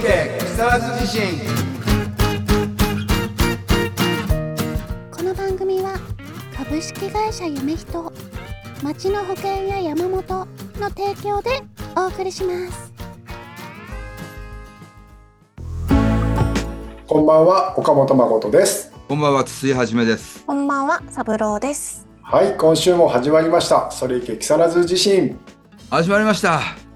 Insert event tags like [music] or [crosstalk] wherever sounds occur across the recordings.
池木更津地震この番組は株式会社夢人町の保険や山本の提供でお送りしますこんばんは、岡本誠です。こんばんは筒井はじめですこんばんは、三郎です。はい、今週も始まりました。それいけ木更津地震。始まりました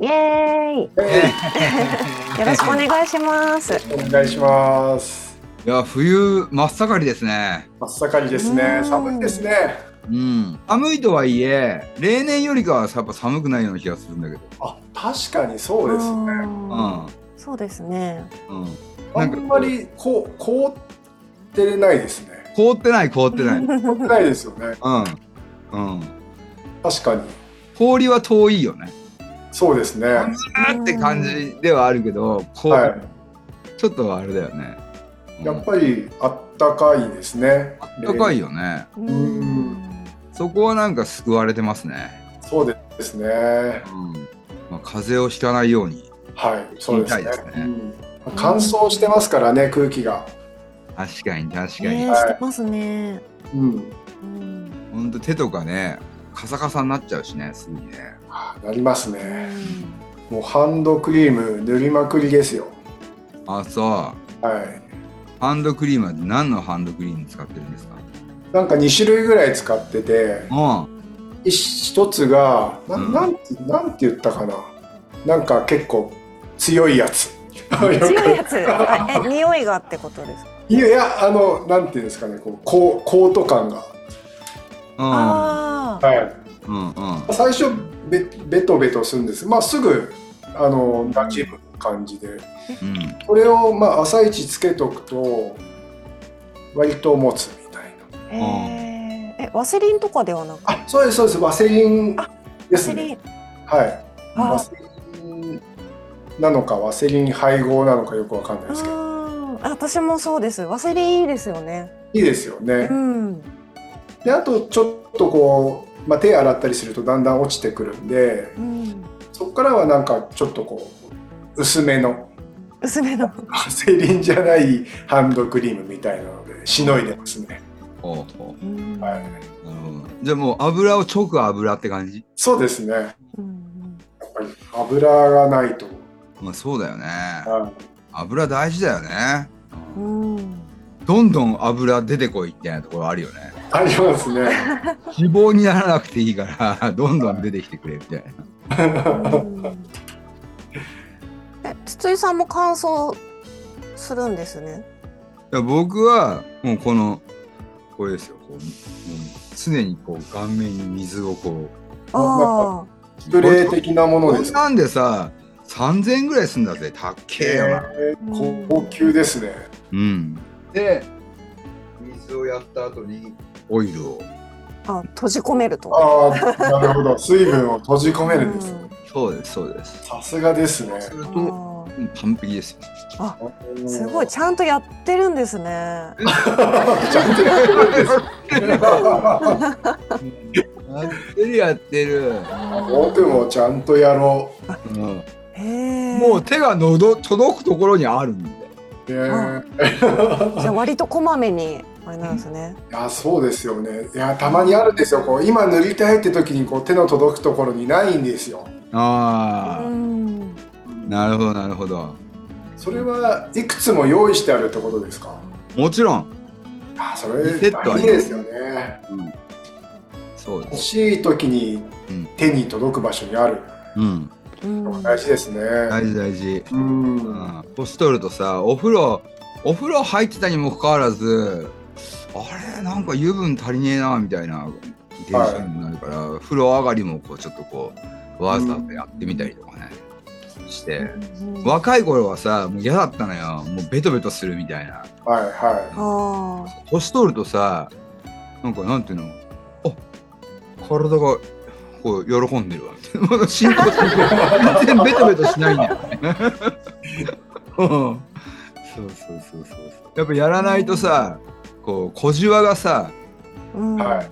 イエーイ。[laughs] よろしくお願いします。お願いします。いや冬真っ盛りですね真っ盛りですねう。ん寒いですね。うん寒いとはいえ例年よりかはやっぱ寒くないような気がするんだけどあ、確かにそうですね。うんうそうですね。んうんあなんまりこう凍ってないですね。凍ってない凍ってないうん [laughs] 凍ってないですよね。うん確かに。氷は遠いよねそうですね。って感じではあるけどこう、い。ちょっとあれだよね、うんやっぱりあったかいですね。高いよねううんそこはなんか救われてますね、そうですね。うんまあ、風邪をひかないようにはい、そうですね。すねうん乾燥してますからね、空気が。確かに確かに、ね、してますね。うん。うん。ほんと手とかねカサカサになっちゃうしねすぐにねあなりますね。もうハンドクリーム塗りまくりですよ。あそうはい。ハンドクリームは何のハンドクリーム使ってるんですか？なんか2種類ぐらい使ってて、うん一つが、なうんなんて、なんて言ったかな。なんか結構強いやつ。[laughs] 強いやつ。あえ、匂いがってことですか？いやいや、あの、なんていうんですかね、こう、コーコート感が。ああ。はい。うんうん最初ベ、ベトベトするんです。まあ、すぐ、あの、馴染む感じで。うんこれを、まあ、朝一つけとくと、割と持つみたいな。へえ。え、ワセリンとかではなく？あ、そうです、そうです。ワセリンあですね。ワセリン。はい。あワセリンなのか、ワセリン配合なのかよくわかんないですけど。私もそうです。ワセリンいいですよね。いいですよねう。ん。で、あと、ちょっとこう、まあ、手洗ったりするとだんだん落ちてくるんで、うん。そこからはなんかちょっとこう、薄めの、薄めの。ワセリンじゃないハンドクリームみたいなので、しのいでますね。ほうほうんはい。うなるほどじゃあもう油を直油って感じ？そうですね。やっうんぱり油がないと。まあそうだよねは油大事だよねうん。どんどん油出てこいみたいなところあるよねいありますね。脂肪にならなくていいからどんどん出てきてくれみたいなうんえ、筒井さんも乾燥するんですね？いや僕はもうこのこれですよこうもう常にこう顔面に水をこあスプレー的なもうのですなんでさ3000円ぐらいすんだぜたっけえよな、えー高級ですね。うんで水をやった後にオイルをあ、あ、閉じ込めると。ああ、なるほど。水分を閉じ込めるんですね。そうですそうですさすがですね。するとあうん完璧ですよーすごい、ちゃんとやってるんですね。[laughs] ちゃんとやってるんです。やってるやってる、僕もちゃんとやろうんへえ。もう手がのど届くところにあるんでじゃあ割とこまめにあれなんですね。いや、そうですよね。いや、たまにあるんですよ。こう今塗りたいって時にこう手の届くところにないんですよ。ああ、うん。なるほどなるほどそれはいくつも用意してあるってことですか？もちろん、あ、それセットは大事ですよね。欲そうですしい時にうん手に届く場所にあるうん大事ですね。大事大事う。うんん年取るとさお風呂お風呂入ってたにもかかわらずあれなんか油分足りねえなみたいな現象になるから、風呂上がりもこうちょっとこうわざとやってみたりとかね、して。うん若い頃はさもう嫌だったのよ。もうベトベトするみたいな。はいはあ年取るとさなんかなんていうの？あ体がこう喜んでるわ。みたいな進行する全然ベトベトしないんだよね。[laughs] うん。そうそうそうそう。やっぱやらないとさこう小じわがさーうん。いはい。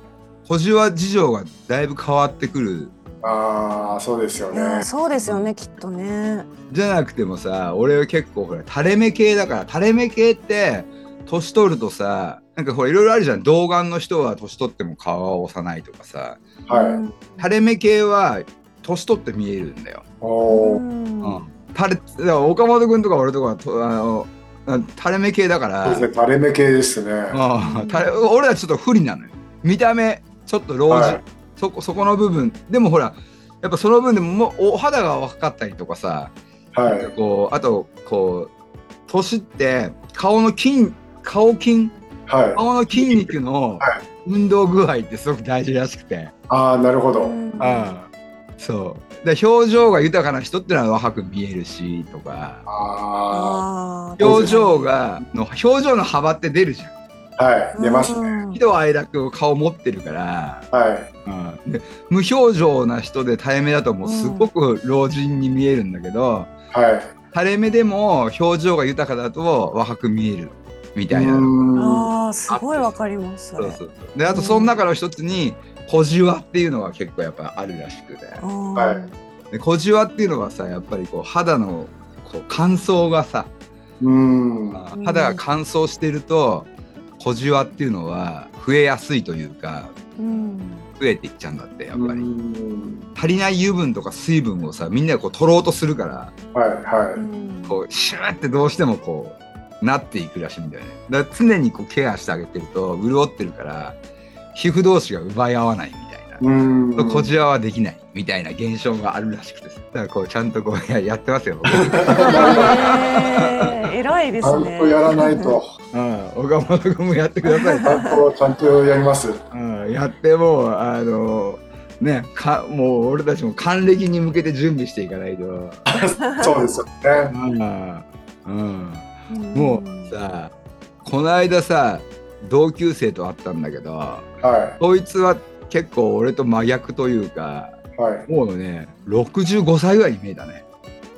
小じわ事情がだいぶ変わってくる。ああそうですよね。そうですよねきっとね。じゃなくてもさ俺は結構ほら垂れ目系だから垂れ目系って年取るとさなんかほらいろいろあるじゃん。童顔の人は年取っても顔は幼いとかさ。はい、うん。垂れ目系は年取って見えるんだよ。おー。うん。垂れだから岡本君とか俺とかあの垂れ目系だから。そうですね垂れ目系ですね。ああ垂れ俺はちょっと不利なのよ。見た目ちょっと老人、はい。そこそこの部分。でもほらやっぱその分でももうお肌が若かったりとかさ、はい。こうあとこう年って顔の筋顔筋？はい。顔の筋肉のは運動具合ってすごく大事らしくて、ああなるほど、うん。ああそうで表情が豊かな人ってのは若く見えるしとか。表情がの表情の幅って出るじゃん。あはい出ますね、うん喜怒哀楽を顔持ってるから、はい。うん。で無表情な人で垂れ目だともうすごく老人に見えるんだけど、はい。垂れ目でも表情が豊かだと若く見える。みたいな。うん。あーすごいわかりますそれ。そうそうそう。であとその中の一つに小じわっていうのが結構やっぱあるらしくて。はい。で小じわっていうのはさやっぱりこう肌のこう乾燥がさ、うん。あ肌が乾燥してると小じわっていうのは増えやすいというかうん。増えていっちゃうんだってやっぱり。うん。足りない油分とか水分をさみんなでこう取ろうとするからはいはうん。こうシューってどうしてもこうなっていくらしいんだよね。だから常にこうケアしてあげてると潤ってるから皮膚同士が奪い合わないみたいな、いうん。こじわはできないみたいな現象があるらしくてだからこうちゃんとこうややってますよ。僕えー偉いでちゃすね。んとやらないと。うん。岡本君もやってください。ちゃんとちゃんとやります。うん。やってもうあのねかもう俺たちも還暦に向けて準備していかないと、[laughs] そうですよね。うん。うん。うん。もうさこの間さ同級生と会ったんだけどはこいつは結構俺と真逆というかいはいもうね65歳ぐらいに見えたね。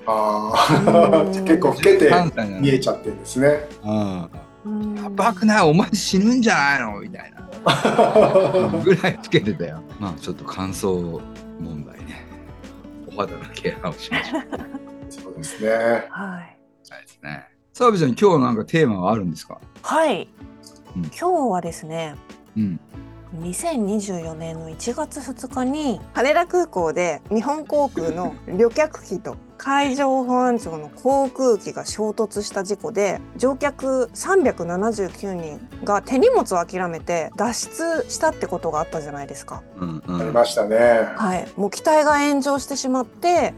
ああうん [laughs] 結構老けて3歳なの見えちゃってるんですねうんうんやばくない？お前死ぬんじゃないの？みたいな [laughs] ぐらいつけてたよ。まあちょっと乾燥問題ね。お肌のケアをしましょう。そうですねはい。はいですね。澤部ちゃん今日なんかテーマはあるんですか？はい。うん今日はですね。うん。2024年の1月2日に羽田空港で日本航空の旅客機と海上保安庁の航空機が衝突した事故で乗客379人が手荷物を諦めて脱出したってことがあったじゃないですか。うんうありん。ましたねはい、もう機体が炎上してしまって、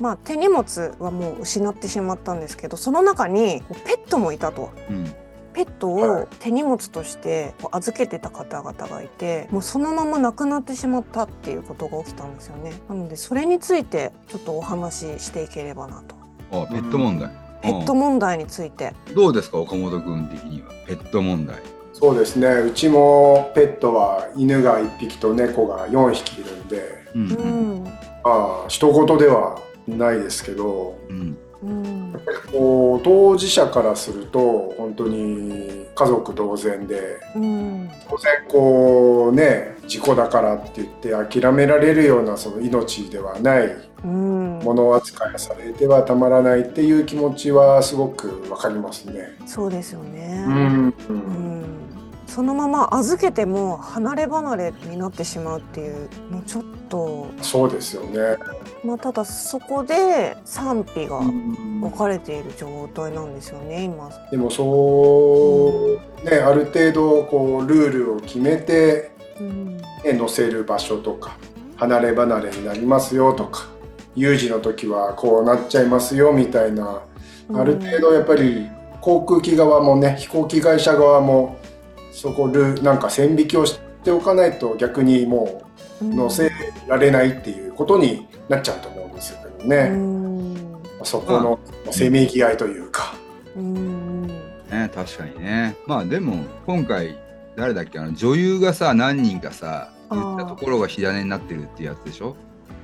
まあ、手荷物はもう失ってしまったんですけどその中にペットもいたと。うんペットはい。を手荷物として預けてた方々がいてもうそのまま亡くなってしまったっていうことが起きたんですよね。なのでそれについてちょっとお話ししていければなと。あペット問題。ペット問題について。うんどうですか岡本君的には。ペット問題。そうですね。うちもペットは犬が1匹と猫が4匹いるんで。うんううん。んまあ一言ではないですけど。うんうん。こう当事者からすると本当に家族同然でうん。当然こうね事故だからって言って諦められるようなその命ではないうん。もの扱いされてはたまらないっていう気持ちはすごくわかりますね。そうですよね、うん。うんそのまま預けても離れ離れになってしまうっていうのちょっと、そうですよね。まあ、ただそこで賛否が分かれている状態なんですよね今。でもそうねある程度こうルールを決めて、乗せる場所とか離れ離れになりますよとか有事の時はこうなっちゃいますよみたいなある程度やっぱり航空機側もね飛行機会社側もそこルなんか線引きをしておかないと逆にもう乗せられないっていうことになっちゃうと思うんですけどうね、ん。そこのせめぎ合いというか。うん。ね確かにね。まあでも今回誰だっけあの女優がさ何人かさ言ったところが火種になってるってやつでしょ？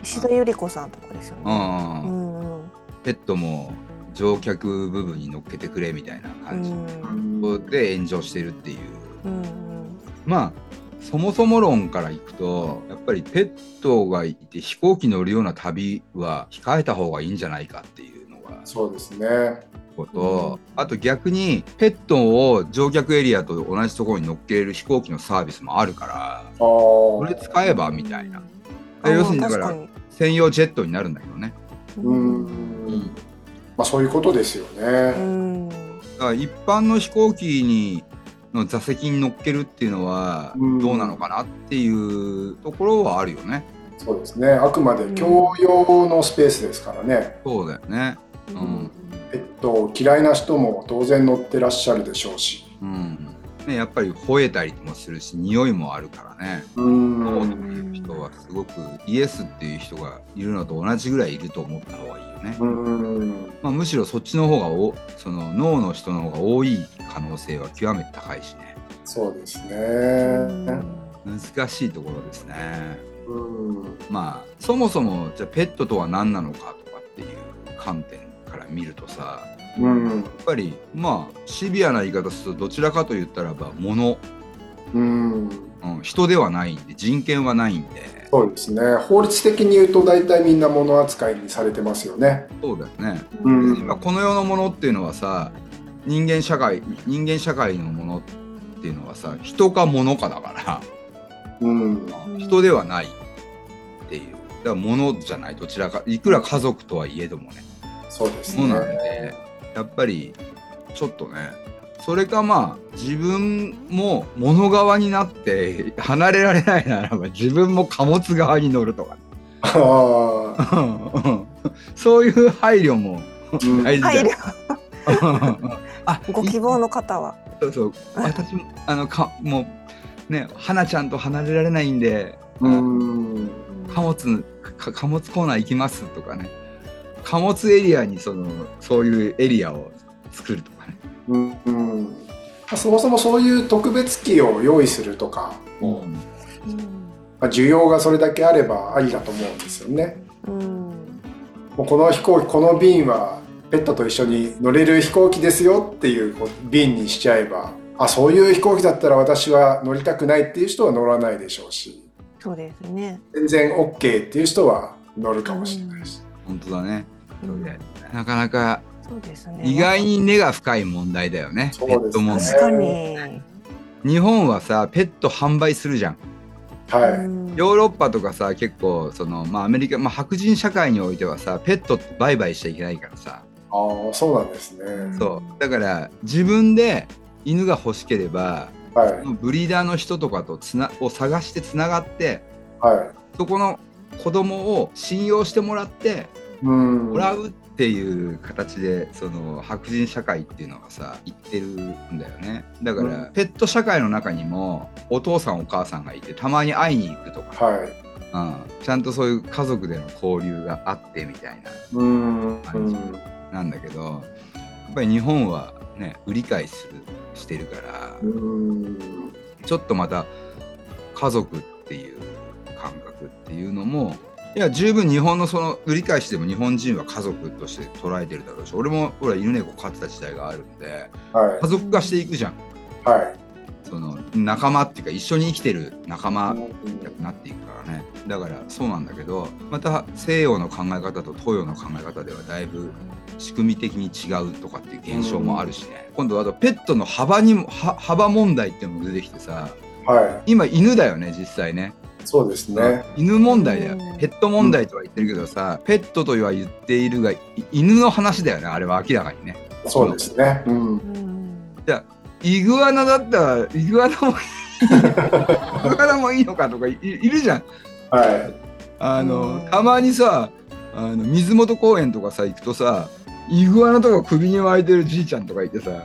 石田ゆり子さんとかですようね。ん、うんうん。ペットも乗客部分に乗っけてくれみたいなう感じん。で炎上してるっていううんまあそもそも論からいくとやっぱりペットがいて飛行機乗るような旅は控えた方がいいんじゃないかっていうのがそうですね。こと、あと逆にペットを乗客エリアと同じところに乗っけれる飛行機のサービスもあるからああ。これ使えばみたいなあ要するにだから専用ジェットになるんだけどねうん。まあそういうことですようね。んだから一般の飛行機にの座席に乗っけるっていうのはうんどうなのかなっていうところはあるよね。そうですね。あくまで共用のスペースですからね。そうだよね。うんペット嫌いな人も当然乗ってらっしゃるでしょうし。うん。ねやっぱり吠えたりもするし匂いもあるからね。う。そうんっていう人はすごくイエスっていう人がいるのと同じぐらいいると思った方がいいよね。うん。まあ、むしろそっちの方がおその脳の人の方が多い可能性は極めて高いしね。そうですね。難しいところですね。うん。まあそもそもじゃあペットとは何なのかとかっていう観点から見るとさうん。やっぱりまあシビアな言い方するとどちらかと言ったらば物、うん。うん、人ではないんで人権はないんでそうですね。法律的に言うと大体みんな物扱いにされてますよね。そうだよね、うん今この世のものっていうのはさ人間社会人間社会のものっていうのはさ人か物かだからうん。人ではないっていうだから物じゃないどちらかいくら家族とはいえどもねそうですそうなんね。でやっぱりちょっとねそれかまあ自分も物側になって離れられないならば自分も貨物側に乗るとかああ。[laughs] そういう配慮もうん大事だ配よ慮 [laughs] あご希望の方は。そうそう私もあのかもうね花ちゃんと離れられないんで、うん。貨物か貨物コーナー行きますとかね貨物エリアにそのそういうエリアを作るとかねうんうんまあそもそもそういう特別機を用意するとかも、まあ、需要がそれだけあればありだと思うんですよね。うんもうこの飛行機この便はペットと一緒に乗れる飛行機ですよっていうこう便にしちゃえばあそういう飛行機だったら私は乗りたくないっていう人は乗らないでしょうしそうですね。全然 OK っていう人は乗るかもしれないし。本当だねうんなかなかそうですね。意外に根が深い問題だよね。そうですね。ペット問確題かに。日本はさペット販売するじゃん。はい、うん。ヨーロッパとかさ結構そのまあアメリカ、まあ、白人社会においてはさペットって売買しちゃいけないからさ。ああそうなんですね。そう。だから自分で犬が欲しければはい。ブリーダーの人とかとつなを探してつながってはい。そこの子供を信用してもらってうんもらうっていう形でその白人社会っていうのがさ言ってるんだよね。だから、うん。ペット社会の中にもお父さんお母さんがいてたまに会いに行くとか、はい。うん、ちゃんとそういう家族での交流があってみたいな。うん。感じなんだけどやっぱり日本はね売り買いするしてるからうん。ちょっとまた家族っていう感覚っていうのもいや十分日本のその売り返しでも日本人は家族として捉えてるだろうし俺もほら犬猫飼ってた時代があるんでは家族化していくじゃんい。はい。その仲間っていうか一緒に生きてる仲間うんなっていくからねだからそうなんだけどまた西洋の考え方と東洋の考え方ではだいぶ仕組み的に違うとかっていう現象もあるしね、今度あとペットの幅にもは幅問題っていうのも出てきてさは今犬だよね実際ねい。そうですね。犬問題だようんペット問題とは言ってるけどさ、ペットとは言っているがい犬の話だよねあれは明らかにねそうですね。うん。うんじゃあイグアナだったらイグアナも [laughs] イグアナもいいのかとかいいるじゃんはい。あの、うんたまにさあの水元公園とかさ行くとさイグアナとか首に巻いてるじいちゃんとかいてさあな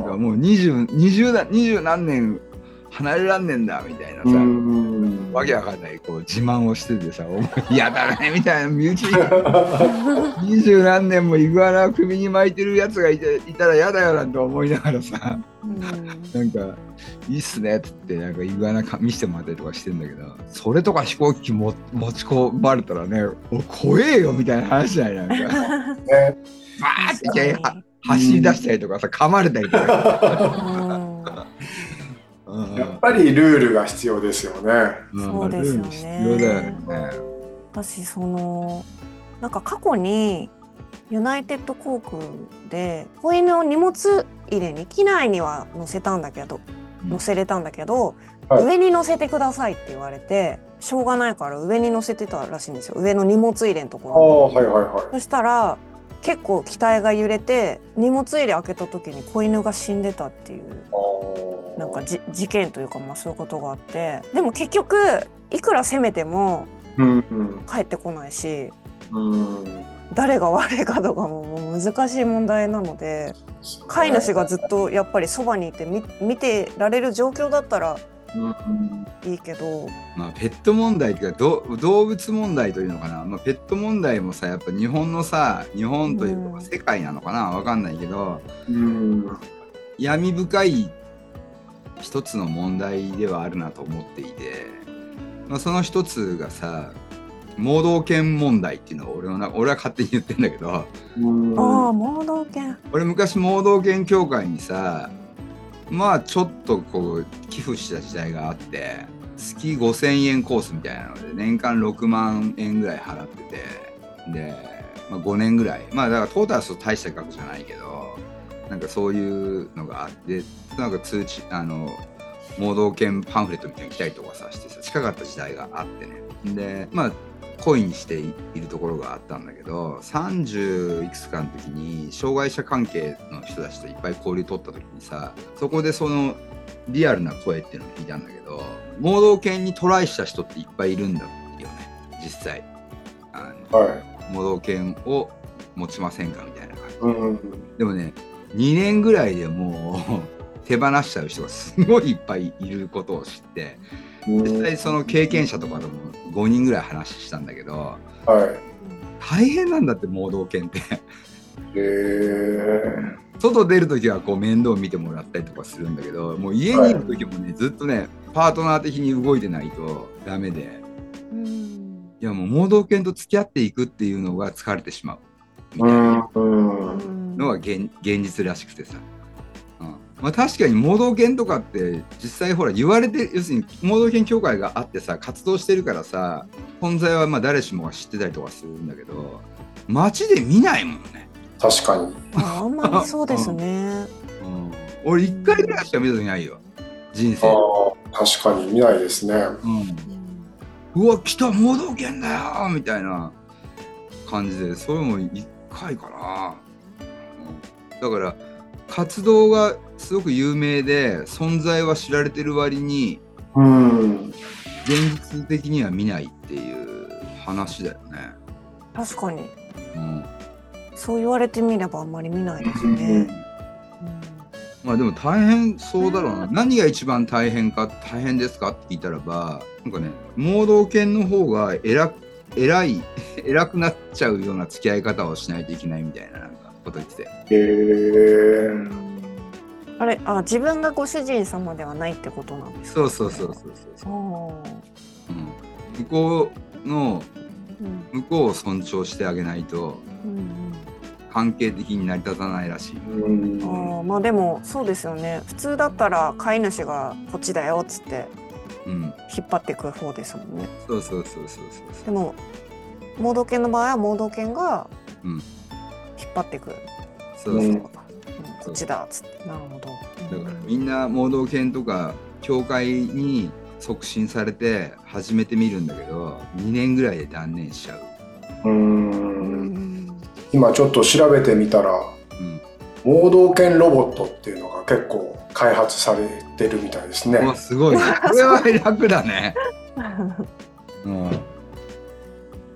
んかあ。もう20 20だ20何年離れらんねんだみたいなさ、うん。わけわかんないこう自慢をしててさ「お前嫌だね」みたいな。身内に。二十何年もイグアナを首に巻いてるやつがいていたら嫌だよなんて思いながらさ。うん。なんか「いいっすね」っつってなんかイグアナか見せてもらったりとかしてんだけどそれとか飛行機も持ち込まれたらね「お怖えよ」みたいな話じゃないなんか。ね。[laughs] バーって走り出したりとかさ噛まれたりとか、やっぱりルールが必要ですよね。うんそうですよね必要だよね。私そのなんか過去にユナイテッド航空で子犬を荷物入れに機内には乗せたんだけどうん乗せれたんだけど、はい上に乗せてくださいって言われてしょうがないから上に乗せてたらしいんですよ上の荷物入れのとあころあ、はいはいはい。そしたら結構機体が揺れて荷物入れ開けた時に子犬が死んでたっていうなんかじ事件というかまあそういうことがあって。でも結局いくら責めてもうんうん。帰ってこないしうん。誰が悪いかとかももう難しい問題なので飼い主がずっとやっぱりそばにいて見見てられる状況だったらうんいいけど。まあ、ペット問題っていうかど動物問題というのかな、まあ、ペット問題もさやっぱ日本のさ日本というかうん。世界なのかな。わかんないけど。うん。闇深い一つの問題ではあるなと思っていて、まあ、その一つがさ盲導犬問題っていうのを俺のな俺は勝手に言ってんだけど。うん。ああ盲導犬。俺昔盲導犬協会にさまあちょっとこう寄付した時代があって月5,000円コースみたいなので年間6万円ぐらい払っててで、まあ、5年ぐらい。まあだからトータルすると大した額じゃないけどなんかそういうのがあってなんか通知あの盲導犬パンフレットみたいに来たりとかさしてさ近かった時代があってね。でまあ恋にしているところがあったんだけど30いくつかの時に障害者関係の人たちといっぱい交流取った時にさそこでそのリアルな声っていうのを聞いたんだけど盲導犬にトライした人っていっぱいいるんだよね実際。あのはい。盲導犬を持ちませんかみたいな感じ。うん。でもね2年ぐらいでもう手放しちゃう人がすごいいっぱいいることを知って実際その経験者とかとも5人ぐらい話したんだけどは大変なんだって盲導犬って。い。へえ。外出る時はこう面倒見てもらったりとかするんだけどもう家にいる時もねずっとねパートナー的に動いてないとダメで。うん。いやもう盲導犬と付き合っていくっていうのが疲れてしまう。みうたいな。ん。うん。のが現現実らしくてさ、うんまあ、確かに盲導犬とかって実際ほら言われて要するに盲導犬協会があってさ活動してるからさ存在はまあ誰しもが知ってたりとかするんだけど街で見ないもんね、確かに。ああんまりそうですね。うん、俺1回ぐらいしか見た時ないよ。人あ生、あ、確かに見ないですね。うん、うわ来た盲導犬だよみたいな感じでそれも1回かな、うん、だから活動がすごく有名で存在は知られてる割にうん。現実的には見ないっていう話だよね。確かにうん、そう言われてみればあんまり見ないですうねん。まあでも大変そうだろうな。何が一番大変か大変ですかって聞いたらばなんかね盲導犬の方が偉偉い偉くなっちゃうような付き合い方をしないといけないみたいなこと言ってて。へえ。あれあ自分がご主人様ではないってことなんですか？そうそうそうそうそうそう、あうん。向こうのーうん向こうを尊重してあげないとうん関係的に成り立たないらしい。うんうん、あーまあでもそうですよね普通だったら飼い主がこっちだよっつってうん。引っ張ってく方ですもんねそうそうそうそうそうでも盲導犬の場合は盲導犬が張ってくる、そうそう。うんこっちだっつってなるほどだからみんな盲導犬とか教会に促進されて始めてみるんだけど2年ぐらいで断念しちゃう。う。うんん今ちょっと調べてみたら、うん、盲導犬ロボットっていうのが結構開発されてるみたいですね。すごいね。[laughs] これは楽だね。[laughs] うん。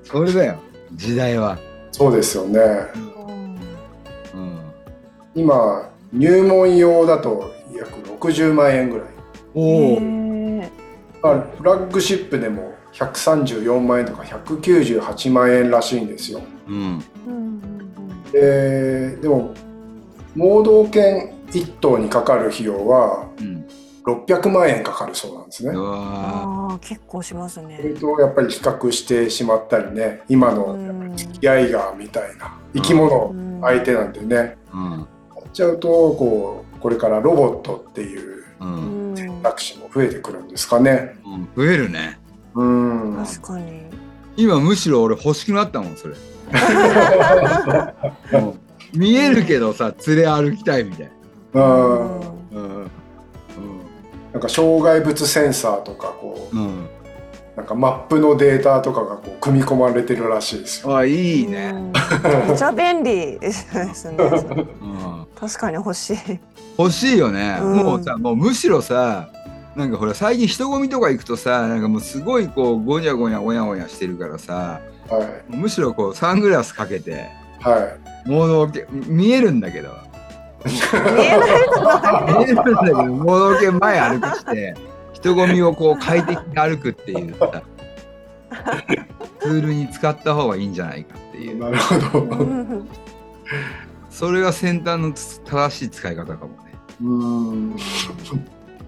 それだよ時代は。そうですよね。うん。今入門用だと約60万円ぐらい。おへお。ーまあ、フラッグシップでも134万円とか198万円らしいんですよ。うん。うんうんででも盲導犬1頭にかかる費用はうん。600万円かかるそうなんですねああ結構しますそれね。とやっぱり比較してしまったりね今うのん付き合いがみたいな生き物うん相手なんでねー。うん。ちゃうとこうこれからロボットっていうう。うんんタクシーも増えてくるんですかね。うん、増えるねうん。確かに。今むしろ俺欲しくなったもんそれ見えるけどさ連れ歩きたいみたいうん。なうんなんか障害物センサーとかこううん、うん、なんかマップのデータとかがこう組み込まれてるらしいですよ。あいいね、うんめっちゃ便利ですね。うん、確かに欲しい。欲しいよね、うんもうさもうむしろさなんかほら最近人混みとか行くとさなんかもうすごいこうごにゃごにゃおやおやしてるからさはい。むしろこうサングラスかけてはい。モード系見えるんだけど見えないとな見えるんだけどモード系前歩くして人混みをこう快適に歩くっていうさ [laughs] ツールに使った方がいいんじゃないかっていうなるほど。うんそれが先端の正しい使い方かもねうん。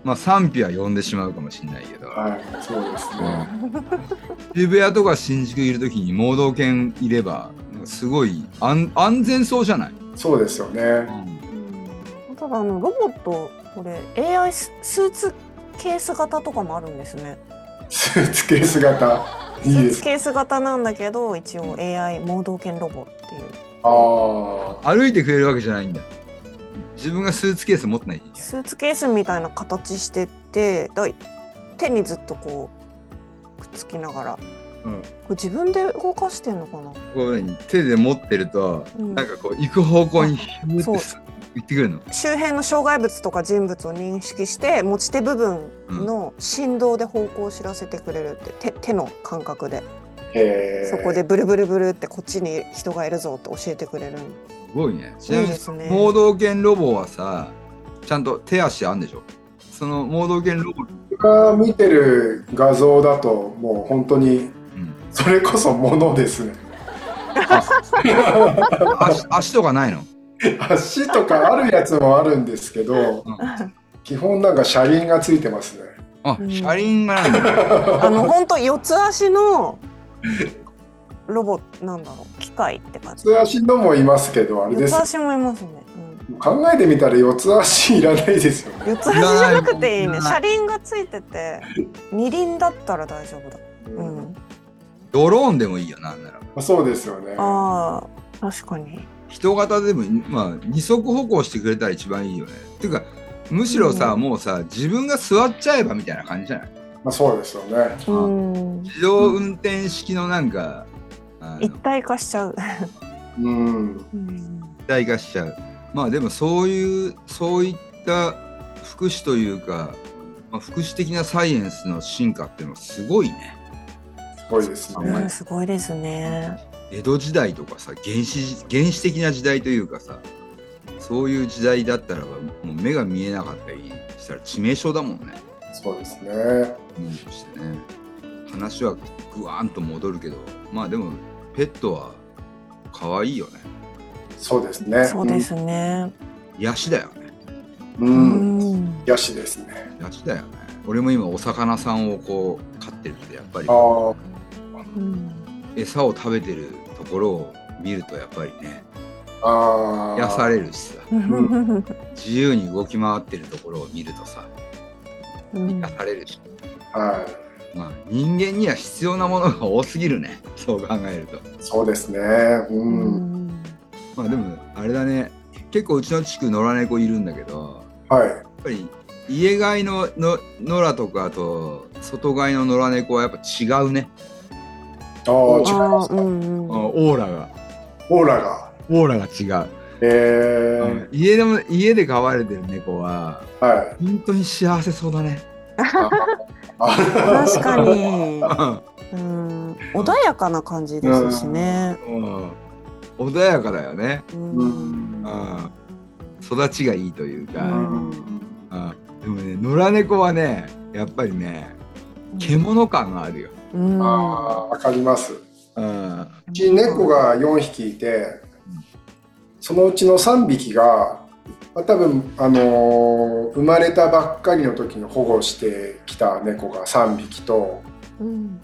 まあ賛否は呼んでしまうかもしれないけど、はい。そうですね。渋谷とか新宿いる時に盲導犬いればすごい安安全そうじゃない、そうですよね。ただあのロボットこれ AI ススーツケース型とかもあるんですね。スーツケース型。スーツいいです。ケース型なんだけど一応 AI 盲導犬ロボっていう。歩いてくれるわけじゃないんだ。自分がスーツケース持ってない。スーツケースみたいな形しててだ手にずっとこうくっつきながら、うん。これ自分で動かしてんのかな、こう何手で持ってると、うん。なんかこう行く方向にヒューそうってす行ってくるの。周辺の障害物とか人物を認識して持ち手部分の振動で方向を知らせてくれるって手手の感覚で。そこでブルブルブルってこっちに人がいるぞって教えてくれるすごいね。ちないみにいですね。盲導犬ロボはさちゃんと手足あんでしょ？その盲導犬ロボ、今見てる画像だともう本当にうん、それこそものですね。足 [laughs] 足とかないの、足とかあるやつもあるんですけど、うん。基本なんか車輪がついてますね。あうん。車輪がなんだ [laughs] あの本当四つ足の [laughs] ロボなんだろう機械って感じ。四つ足のもいますけど、あれです。四つ足もいますね、考えてみたら四つ足いらないですよね。うん、四つ足じゃなくていいね。車輪がついてて二輪だったら大丈夫だ。うん。ドローンでもいいよなんなら。まあそうですよね。ああ確かに。人型でもまあ二足歩行してくれたら一番いいよね。っていうかむしろさ、うん。もうさ自分が座っちゃえばみたいな感じじゃない？まあそうですよね。うん自動運転式のなんか、あの一体化しちゃう、うん。うん一体化しちゃうまあでもそういうそういった福祉というか、まあ、福祉的なサイエンスの進化っていうのはすごいねすごいですあんまりね。すごいですね江戸時代とかさ原始原始的な時代というかさそういう時代だったらばもう目が見えなかったりしたら致命傷だもんねそうですね。うんとしてね話はぐわーんと戻るけどまあでもペットは可愛いよねそうですね。そうですね癒しだよねう。うんうん。ん癒しですね。癒しだよね俺も今お魚さんをこう飼ってるけどやっぱりああ。うん餌を食べてるところを見るとやっぱりねああ。癒されるしさうん自由に動き回ってるところを見るとさうん癒されるし、はまあ人間には必要なものが多すぎるね [laughs] そう考えるとい。そうですね。う。うんんまあでもあれだね結構うちの地区野良猫いるんだけどはい。やっぱり家飼いのの野良とかあと外飼いの野良猫はやっぱ違うね、ああ、違いあますか。ーうんうんオーラがオーラが。オーラが違う、え家でも家で飼われてる猫はー、はい。本当に幸せそうだねあ [laughs] 確かに、ううん、穏やかな感じですしね。ん。穏やかだよね、ううん。うん、育ちがいいというか、ううん。ん。でもね野良猫はねやっぱりね獣感があるよ、うん。ああ、わかります。うん、うち猫が4匹いて、そのうちの3匹が、まあ、多分、あのー生まれたばっかりの時に保護してきた猫が3匹と、うん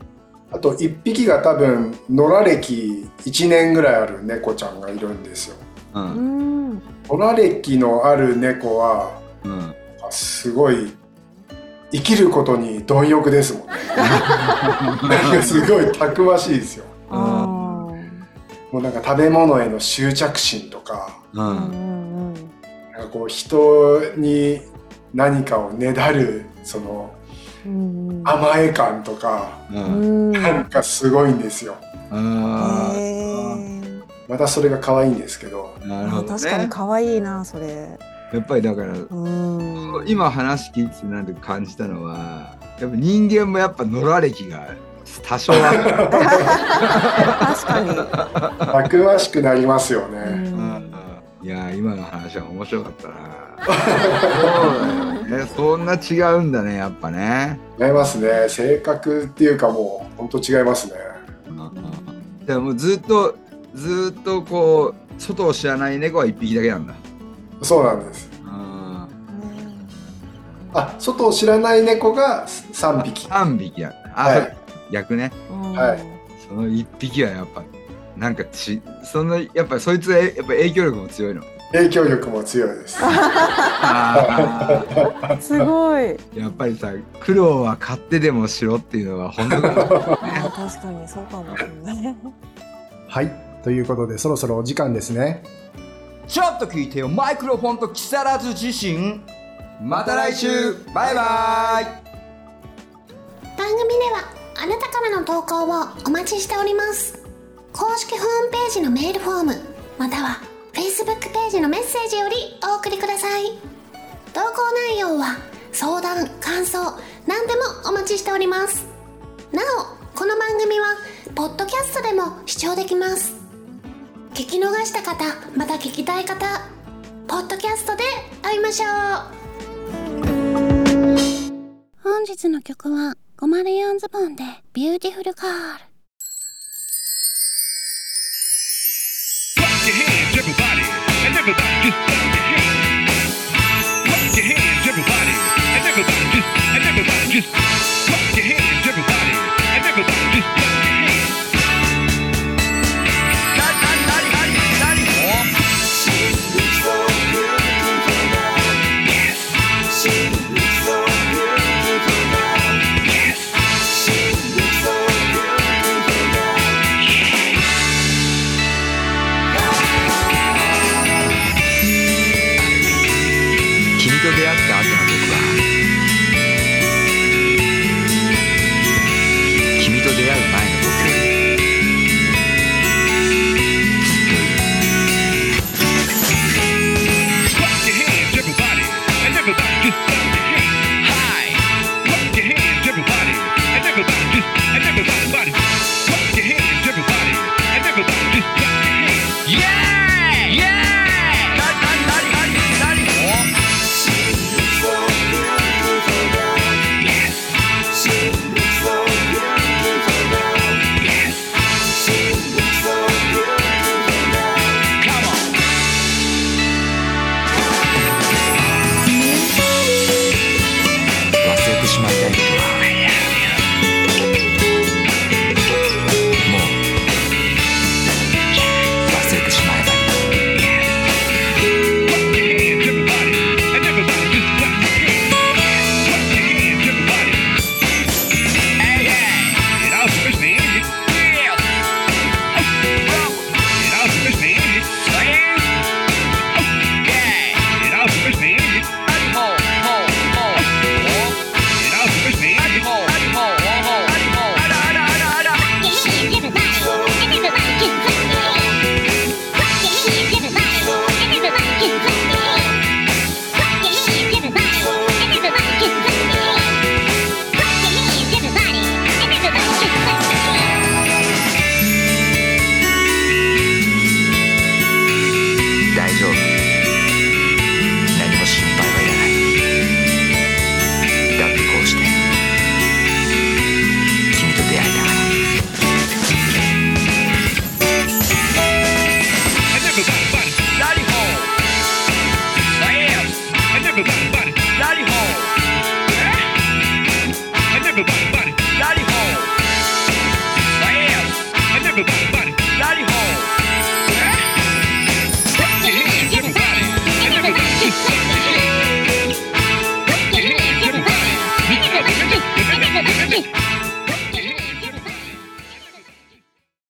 あと1匹が多分野良歴1年ぐらいある猫ちゃんがいるんですよ。ううんん野良歴のある猫はうんすごい生きることに貪欲ですもんね。すごいたくましいですよ。あもうなんか食べ物への執着心とか。うんなんかこう人に何かをねだるその甘え感とか、う。うんんなんかすごいんですよ。またそれが可愛いんですけど、あ。なるほど確かにね。可愛いなそれ。やっぱりだから、うん今話聞いてなんて感じたのは、やっぱ人間もやっぱ野良歴が多少ある。[laughs] 確かに。たくましくなりますようね。んいやー今の話は面白かったな。そうだよね。そんな違うんだねやっぱね。違いますね。性格っていうかもう本当違いますね。でもずっとずっとこう外を知らない猫は一匹だけなんだ。そうなんです。ああ、外を知らない猫が3匹。三匹や。あ、はい逆ね。はいその一匹はやっぱなんかちそのやっぱそいつはやっぱ影響力も強いの？影響力も強いです。すごい。やっぱりさ苦労は買ってでもしろっていうのは本当だ。あ確かにそうかもしれない。はい。ということで、そろそろお時間ですね。ちょっと聞いてよマイクロフォンと木更津自身また来週バイバイ番組ではあなたからの投稿をお待ちしております公式ホームページのメールフォームまたは Facebook ページのメッセージよりお送りください。投稿内容は相談感想何でもお待ちしております。なおこの番組はポッドキャストでも視聴できます。聞き逃した方また聞きたい方ポッドキャストで会いましょう。本日の曲は504ズボンでビューティフルガール your hands, everybody.